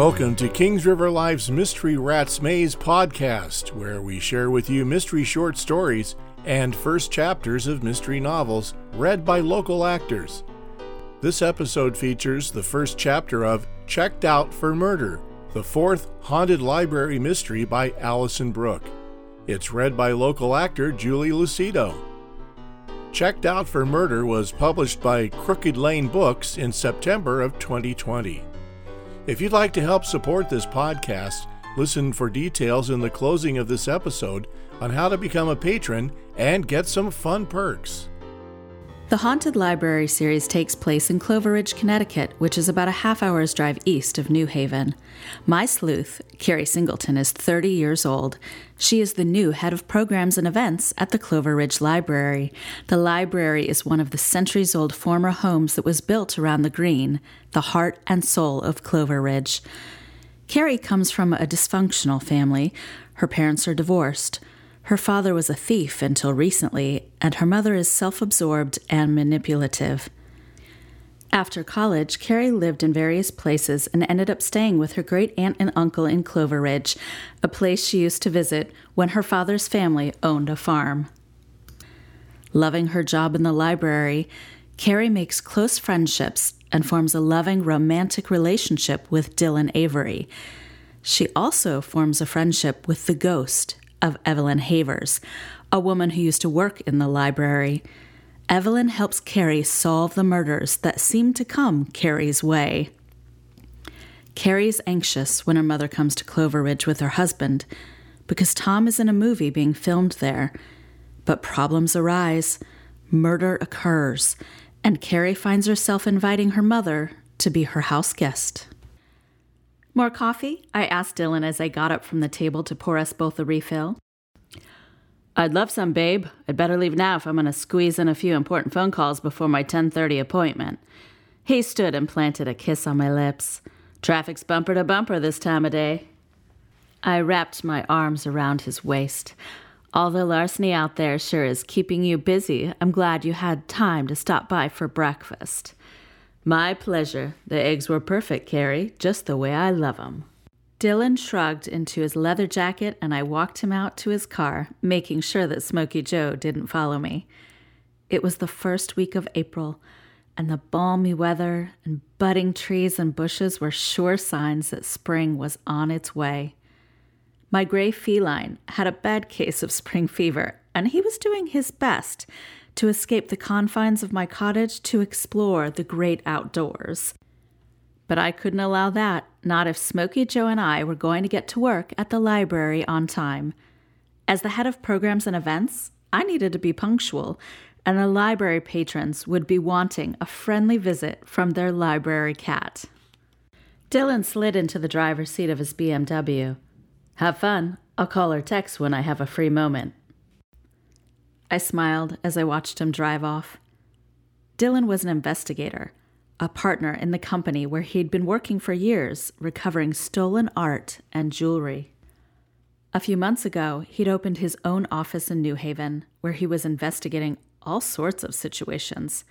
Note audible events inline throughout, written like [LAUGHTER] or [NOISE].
Welcome to Kings River Life's Mystery Rats Maze podcast, where we share with you mystery short stories and first chapters of mystery novels read by local actors. This episode features the first chapter of Checked Out for Murder, the fourth haunted library mystery by Allison Brook. It's read by local actor Julie Lucido. Checked Out for Murder was published by Crooked Lane Books in September of 2020. If you'd like to help support this podcast, listen for details in the closing of this episode on how to become a patron and get some fun perks. The Haunted Library series takes place in Clover Ridge, Connecticut, which is about a half hour's drive east of New Haven. My sleuth, Carrie Singleton, is 30 years old. She is the new head of programs and events at the Clover Ridge Library. The library is one of the centuries old former homes that was built around the green, the heart and soul of Clover Ridge. Carrie comes from a dysfunctional family. Her parents are divorced. Her father was a thief until recently, and her mother is self absorbed and manipulative. After college, Carrie lived in various places and ended up staying with her great aunt and uncle in Clover Ridge, a place she used to visit when her father's family owned a farm. Loving her job in the library, Carrie makes close friendships and forms a loving romantic relationship with Dylan Avery. She also forms a friendship with the ghost, of Evelyn Havers, a woman who used to work in the library. Evelyn helps Carrie solve the murders that seem to come Carrie's way. Carrie's anxious when her mother comes to Clover Ridge with her husband because Tom is in a movie being filmed there. But problems arise, murder occurs, and Carrie finds herself inviting her mother to be her house guest. More coffee? I asked Dylan as I got up from the table to pour us both a refill. I'd love some, babe. I'd better leave now if I'm going to squeeze in a few important phone calls before my 10:30 appointment. He stood and planted a kiss on my lips. Traffic's bumper to bumper this time of day. I wrapped my arms around his waist. All the larceny out there sure is keeping you busy. I'm glad you had time to stop by for breakfast. My pleasure. The eggs were perfect, Carrie, just the way I love 'em. Dylan shrugged into his leather jacket and I walked him out to his car, making sure that Smoky Joe didn't follow me. It was the first week of April, and the balmy weather and budding trees and bushes were sure signs that spring was on its way. My gray feline had a bad case of spring fever, and he was doing his best to escape the confines of my cottage to explore the great outdoors. But I couldn't allow that, not if Smoky Joe and I were going to get to work at the library on time. As the head of programs and events, I needed to be punctual, and the library patrons would be wanting a friendly visit from their library cat. Dylan slid into the driver's seat of his BMW. Have fun. I'll call or text when I have a free moment. I smiled as I watched him drive off. Dylan was an investigator, a partner in the company where he'd been working for years, recovering stolen art and jewelry. A few months ago, he'd opened his own office in New Haven, where he was investigating all sorts of situations.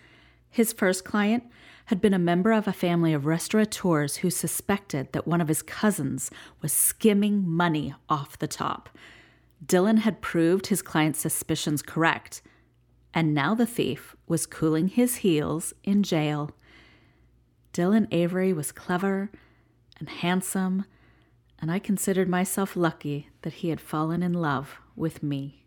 His first client had been a member of a family of restaurateurs who suspected that one of his cousins was skimming money off the top. Dylan had proved his client's suspicions correct, and now the thief was cooling his heels in jail. Dylan Avery was clever and handsome, and I considered myself lucky that he had fallen in love with me.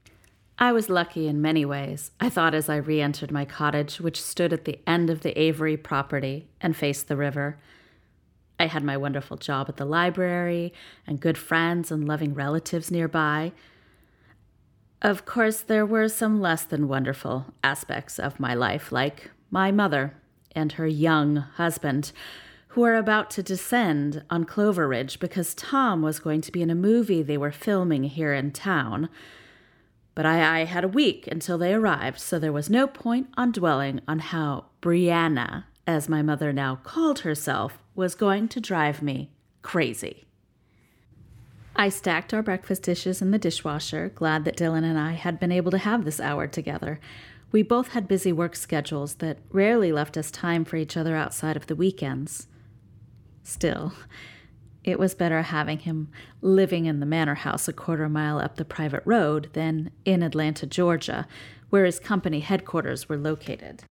I was lucky in many ways, I thought as I re entered my cottage, which stood at the end of the Avery property and faced the river. I had my wonderful job at the library and good friends and loving relatives nearby of course, there were some less than wonderful aspects of my life, like my mother and her young husband, who were about to descend on Clover Ridge because Tom was going to be in a movie they were filming here in town. But I, I had a week until they arrived, so there was no point on dwelling on how Brianna, as my mother now called herself, was going to drive me crazy. I stacked our breakfast dishes in the dishwasher, glad that Dylan and I had been able to have this hour together. We both had busy work schedules that rarely left us time for each other outside of the weekends. Still, It was better having him living in the manor house a quarter mile up the private road than in Atlanta, Georgia, where his company headquarters were located.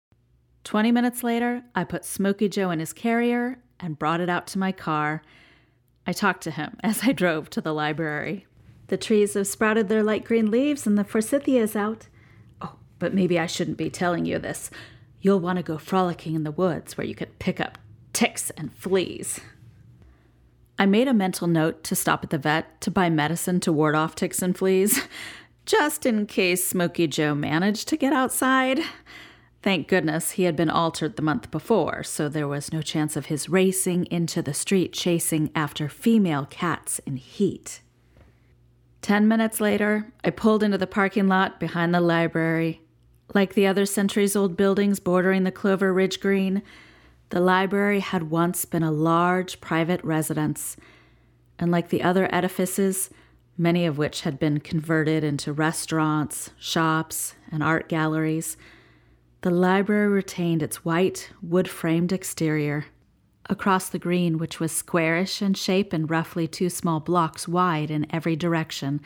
Twenty minutes later, I put Smoky Joe in his carrier and brought it out to my car. I talked to him [LAUGHS] as I drove to the library. The trees have sprouted their light green leaves and the forsythia is out. Oh, but maybe I shouldn't be telling you this. You'll want to go frolicking in the woods where you could pick up ticks and fleas. I made a mental note to stop at the vet to buy medicine to ward off ticks and fleas, [LAUGHS] just in case Smoky Joe managed to get outside. Thank goodness he had been altered the month before, so there was no chance of his racing into the street chasing after female cats in heat. Ten minutes later, I pulled into the parking lot behind the library. Like the other centuries old buildings bordering the Clover Ridge Green, the library had once been a large private residence, and like the other edifices, many of which had been converted into restaurants, shops, and art galleries, the library retained its white, wood framed exterior. Across the green, which was squarish in shape and roughly two small blocks wide in every direction,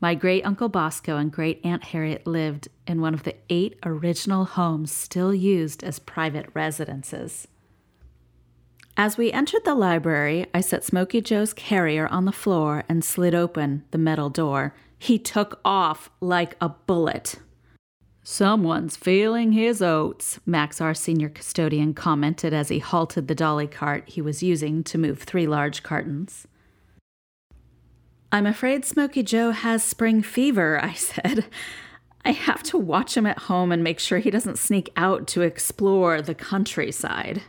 my great uncle Bosco and great aunt Harriet lived in one of the eight original homes still used as private residences. As we entered the library, I set Smoky Joe's carrier on the floor and slid open the metal door. He took off like a bullet. Someone's feeling his oats, Max, our senior custodian, commented as he halted the dolly cart he was using to move three large cartons. I'm afraid Smoky Joe has spring fever, I [LAUGHS] said. I have to watch him at home and make sure he doesn't sneak out to explore the countryside.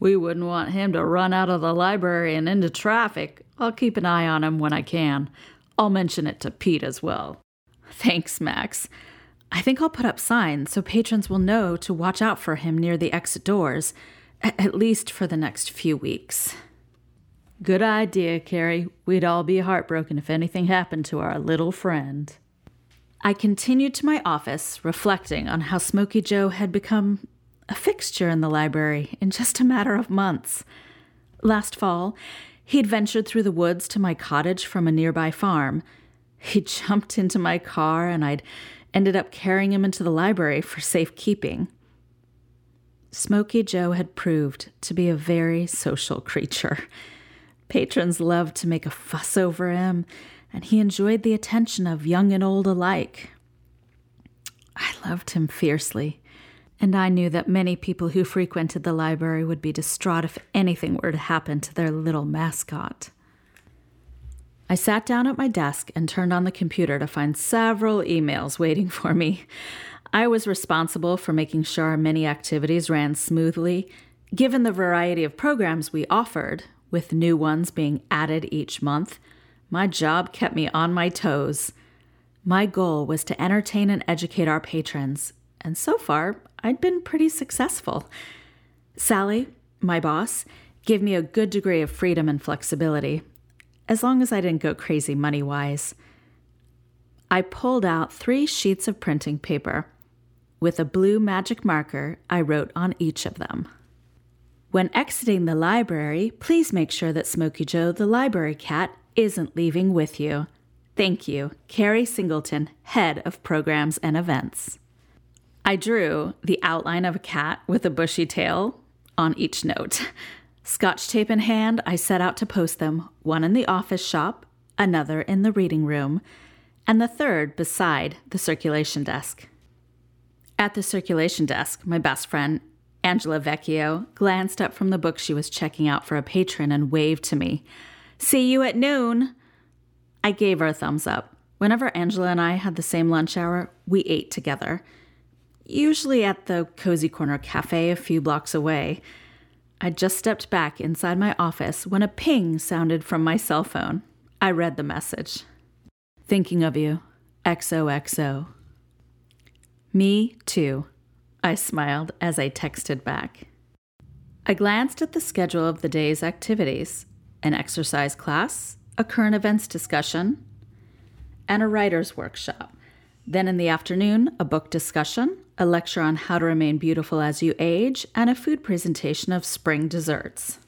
We wouldn't want him to run out of the library and into traffic. I'll keep an eye on him when I can. I'll mention it to Pete as well. [LAUGHS] Thanks, Max. I think I'll put up signs so patrons will know to watch out for him near the exit doors, at least for the next few weeks. Good idea, Carrie. We'd all be heartbroken if anything happened to our little friend. I continued to my office, reflecting on how Smoky Joe had become a fixture in the library in just a matter of months. Last fall, he'd ventured through the woods to my cottage from a nearby farm. He jumped into my car, and I'd ended up carrying him into the library for safekeeping. Smoky Joe had proved to be a very social creature. Patrons loved to make a fuss over him, and he enjoyed the attention of young and old alike. I loved him fiercely and I knew that many people who frequented the library would be distraught if anything were to happen to their little mascot. I sat down at my desk and turned on the computer to find several emails waiting for me. I was responsible for making sure our many activities ran smoothly, given the variety of programs we offered, with new ones being added each month. My job kept me on my toes. My goal was to entertain and educate our patrons, and so far, I'd been pretty successful. Sally, my boss, gave me a good degree of freedom and flexibility, as long as I didn't go crazy money wise. I pulled out three sheets of printing paper. With a blue magic marker, I wrote on each of them. When exiting the library, please make sure that Smoky Joe, the library cat, isn't leaving with you. Thank you, Carrie Singleton, Head of Programs and Events. I drew the outline of a cat with a bushy tail on each note. [LAUGHS] Scotch tape in hand, I set out to post them, one in the office shop, another in the reading room, and the third beside the circulation desk. At the circulation desk, my best friend, Angela Vecchio, glanced up from the book she was checking out for a patron and waved to me. See you at noon. I gave her a thumbs up. Whenever Angela and I had the same lunch hour, we ate together usually at the Cozy Corner Cafe a few blocks away. I just stepped back inside my office when a ping sounded from my cell phone. I read the message Thinking of you, XOXO. Me too, I smiled as I texted back. I glanced at the schedule of the day's activities an exercise class, a current events discussion, and a writer's workshop. Then in the afternoon, a book discussion, a lecture on how to remain beautiful as you age, and a food presentation of spring desserts.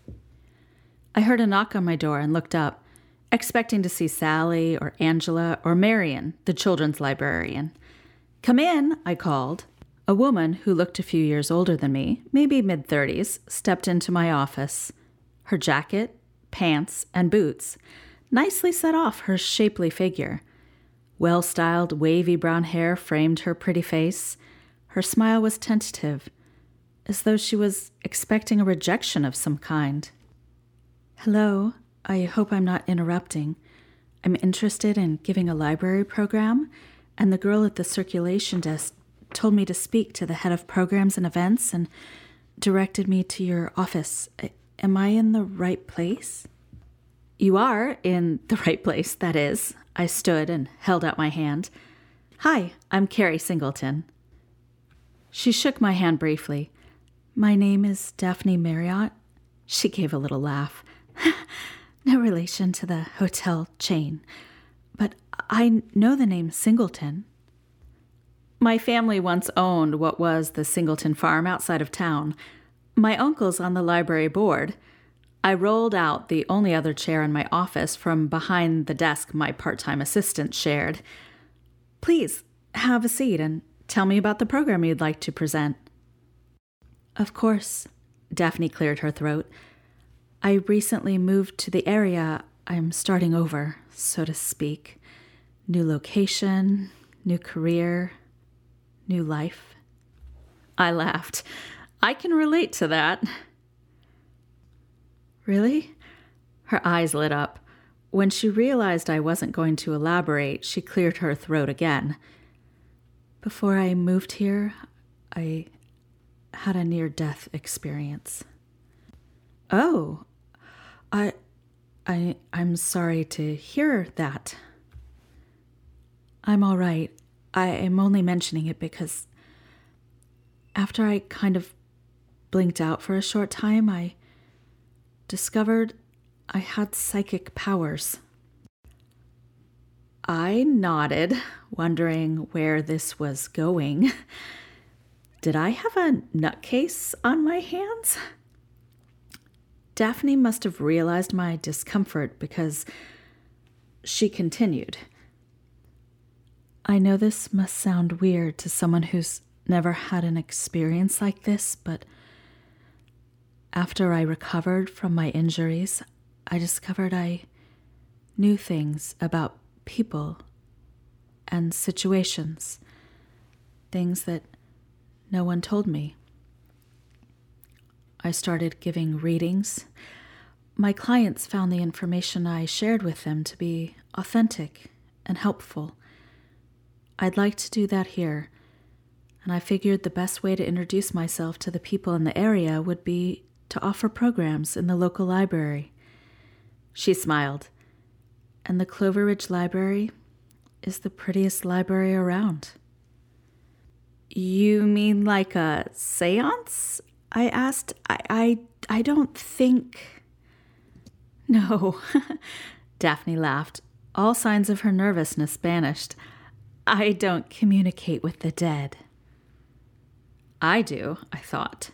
I heard a knock on my door and looked up, expecting to see Sally or Angela or Marion, the children's librarian. Come in, I called. A woman who looked a few years older than me, maybe mid 30s, stepped into my office. Her jacket, pants, and boots nicely set off her shapely figure. Well styled, wavy brown hair framed her pretty face. Her smile was tentative, as though she was expecting a rejection of some kind. Hello, I hope I'm not interrupting. I'm interested in giving a library program, and the girl at the circulation desk told me to speak to the head of programs and events and directed me to your office. Am I in the right place? You are in the right place, that is. I stood and held out my hand. Hi, I'm Carrie Singleton. She shook my hand briefly. My name is Daphne Marriott. She gave a little laugh. [LAUGHS] no relation to the hotel chain, but I know the name Singleton. My family once owned what was the Singleton farm outside of town. My uncle's on the library board. I rolled out the only other chair in my office from behind the desk my part time assistant shared. Please have a seat and tell me about the program you'd like to present. Of course, Daphne cleared her throat. I recently moved to the area. I'm starting over, so to speak. New location, new career, new life. I laughed. I can relate to that. Really? Her eyes lit up. When she realized I wasn't going to elaborate, she cleared her throat again. Before I moved here, I had a near death experience. Oh, I I I'm sorry to hear that. I'm all right. I am only mentioning it because after I kind of blinked out for a short time, I discovered I had psychic powers. I nodded, wondering where this was going. Did I have a nutcase on my hands? Daphne must have realized my discomfort because she continued. I know this must sound weird to someone who's never had an experience like this, but after I recovered from my injuries, I discovered I knew things about people and situations, things that no one told me. I started giving readings. My clients found the information I shared with them to be authentic and helpful. I'd like to do that here, and I figured the best way to introduce myself to the people in the area would be to offer programs in the local library. She smiled. And the Clover Ridge Library is the prettiest library around. You mean like a seance? I asked. I, I, I don't think. [LAUGHS] No. [LAUGHS] Daphne laughed. All signs of her nervousness vanished. I don't communicate with the dead. I do, I thought.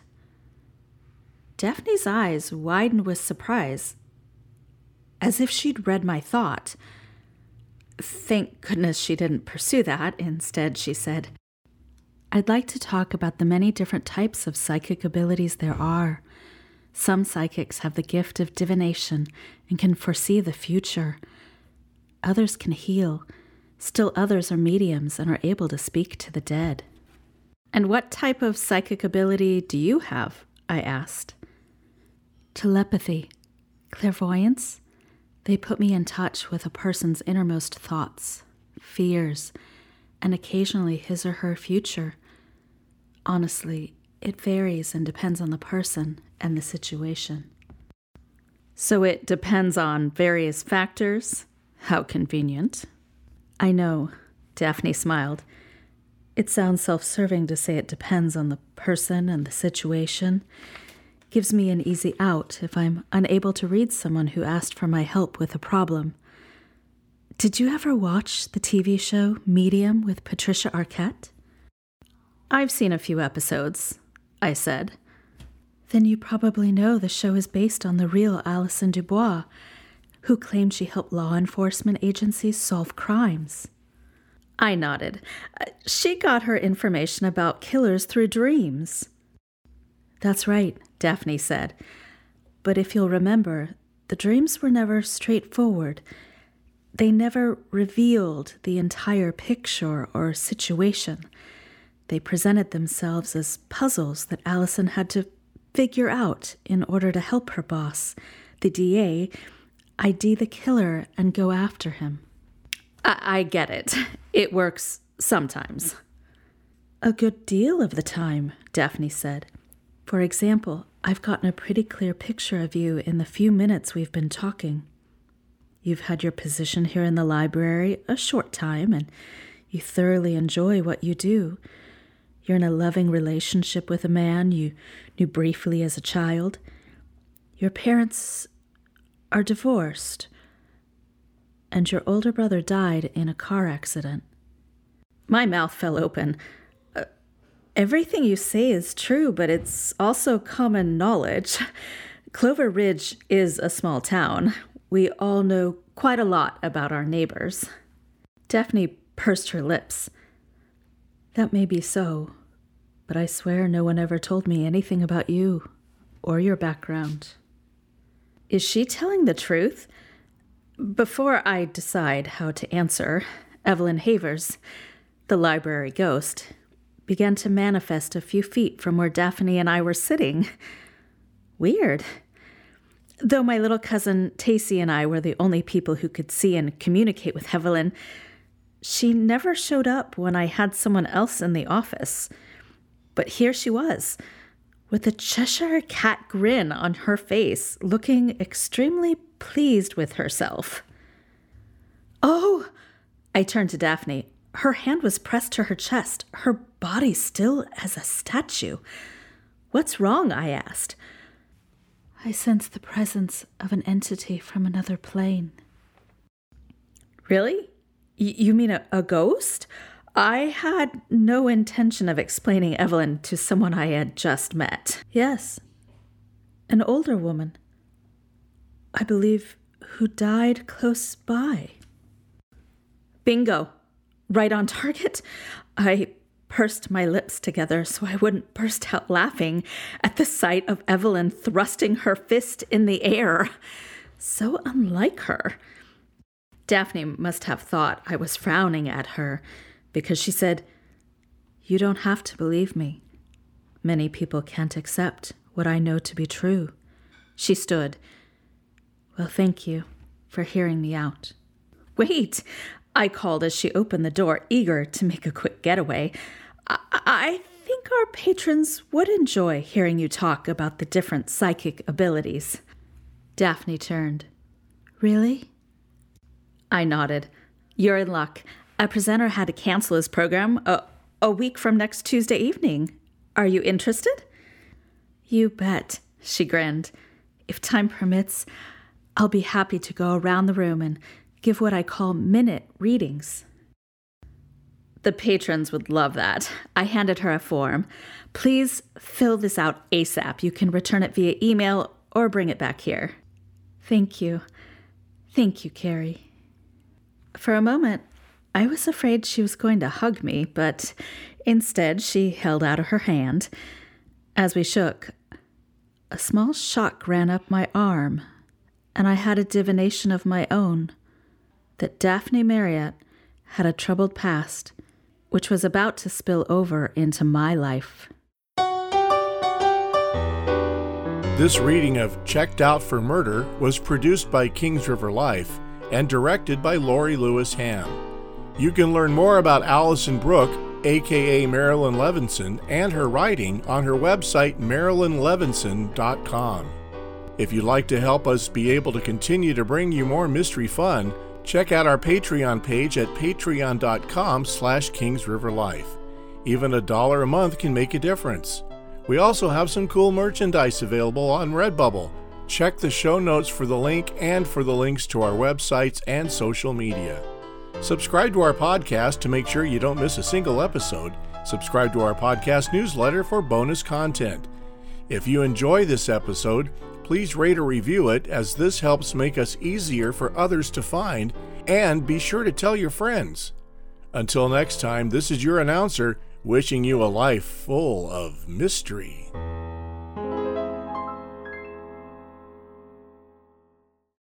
Daphne's eyes widened with surprise, as if she'd read my thought. Thank goodness she didn't pursue that. Instead, she said, I'd like to talk about the many different types of psychic abilities there are. Some psychics have the gift of divination and can foresee the future. Others can heal. Still, others are mediums and are able to speak to the dead. And what type of psychic ability do you have? I asked telepathy, clairvoyance. They put me in touch with a person's innermost thoughts, fears, and occasionally his or her future. Honestly, it varies and depends on the person and the situation. So it depends on various factors? How convenient. I know, Daphne smiled. It sounds self serving to say it depends on the person and the situation gives me an easy out if I'm unable to read someone who asked for my help with a problem. Did you ever watch the TV show Medium with Patricia Arquette? I've seen a few episodes, I said. Then you probably know the show is based on the real Allison DuBois, who claimed she helped law enforcement agencies solve crimes. I nodded. Uh, she got her information about killers through dreams. That's right, Daphne said. But if you'll remember, the dreams were never straightforward. They never revealed the entire picture or situation. They presented themselves as puzzles that Allison had to figure out in order to help her boss, the DA, ID the killer and go after him. I, I get it. It works sometimes. A good deal of the time, Daphne said. For example, I've gotten a pretty clear picture of you in the few minutes we've been talking. You've had your position here in the library a short time, and you thoroughly enjoy what you do. You're in a loving relationship with a man you knew briefly as a child. Your parents are divorced, and your older brother died in a car accident. My mouth fell open. Everything you say is true, but it's also common knowledge. [LAUGHS] Clover Ridge is a small town. We all know quite a lot about our neighbors. Daphne pursed her lips. That may be so, but I swear no one ever told me anything about you or your background. Is she telling the truth? Before I decide how to answer, Evelyn Havers, the library ghost, began to manifest a few feet from where Daphne and I were sitting. Weird. Though my little cousin Tacy and I were the only people who could see and communicate with Evelyn, she never showed up when I had someone else in the office. But here she was, with a Cheshire cat grin on her face, looking extremely pleased with herself. Oh! I turned to Daphne. Her hand was pressed to her chest, her body still as a statue. What's wrong? I asked. I sense the presence of an entity from another plane. Really? Y- you mean a, a ghost? I had no intention of explaining Evelyn to someone I had just met. Yes, an older woman. I believe who died close by. Bingo! Right on target. I pursed my lips together so I wouldn't burst out laughing at the sight of Evelyn thrusting her fist in the air. So unlike her. Daphne must have thought I was frowning at her because she said, You don't have to believe me. Many people can't accept what I know to be true. She stood. Well, thank you for hearing me out. Wait, I called as she opened the door, eager to make a quick getaway. I, think our patrons would enjoy hearing you talk about the different psychic abilities. Daphne turned. Really? I nodded. You're in luck. A presenter had to cancel his program a, a week from next Tuesday evening. Are you interested? You bet, she grinned. If time permits, I'll be happy to go around the room and give what I call minute readings. The patrons would love that. I handed her a form. Please fill this out ASAP. You can return it via email or bring it back here. Thank you. Thank you, Carrie. For a moment, I was afraid she was going to hug me, but instead she held out her hand. As we shook, a small shock ran up my arm, and I had a divination of my own that Daphne Marriott had a troubled past, which was about to spill over into my life. This reading of Checked Out for Murder was produced by Kings River Life and directed by Lorie Lewis Ham. You can learn more about Allison Brook, aka Marilyn Levinson, and her writing on her website, marilynlevinson.com. If you'd like to help us be able to continue to bring you more mystery fun, check out our Patreon page at patreon.com slash kingsriverlife. Even a dollar a month can make a difference. We also have some cool merchandise available on Redbubble. Check the show notes for the link and for the links to our websites and social media. Subscribe to our podcast to make sure you don't miss a single episode. Subscribe to our podcast newsletter for bonus content. If you enjoy this episode, please rate or review it as this helps make us easier for others to find, and be sure to tell your friends. Until next time, this is your announcer wishing you a life full of mystery.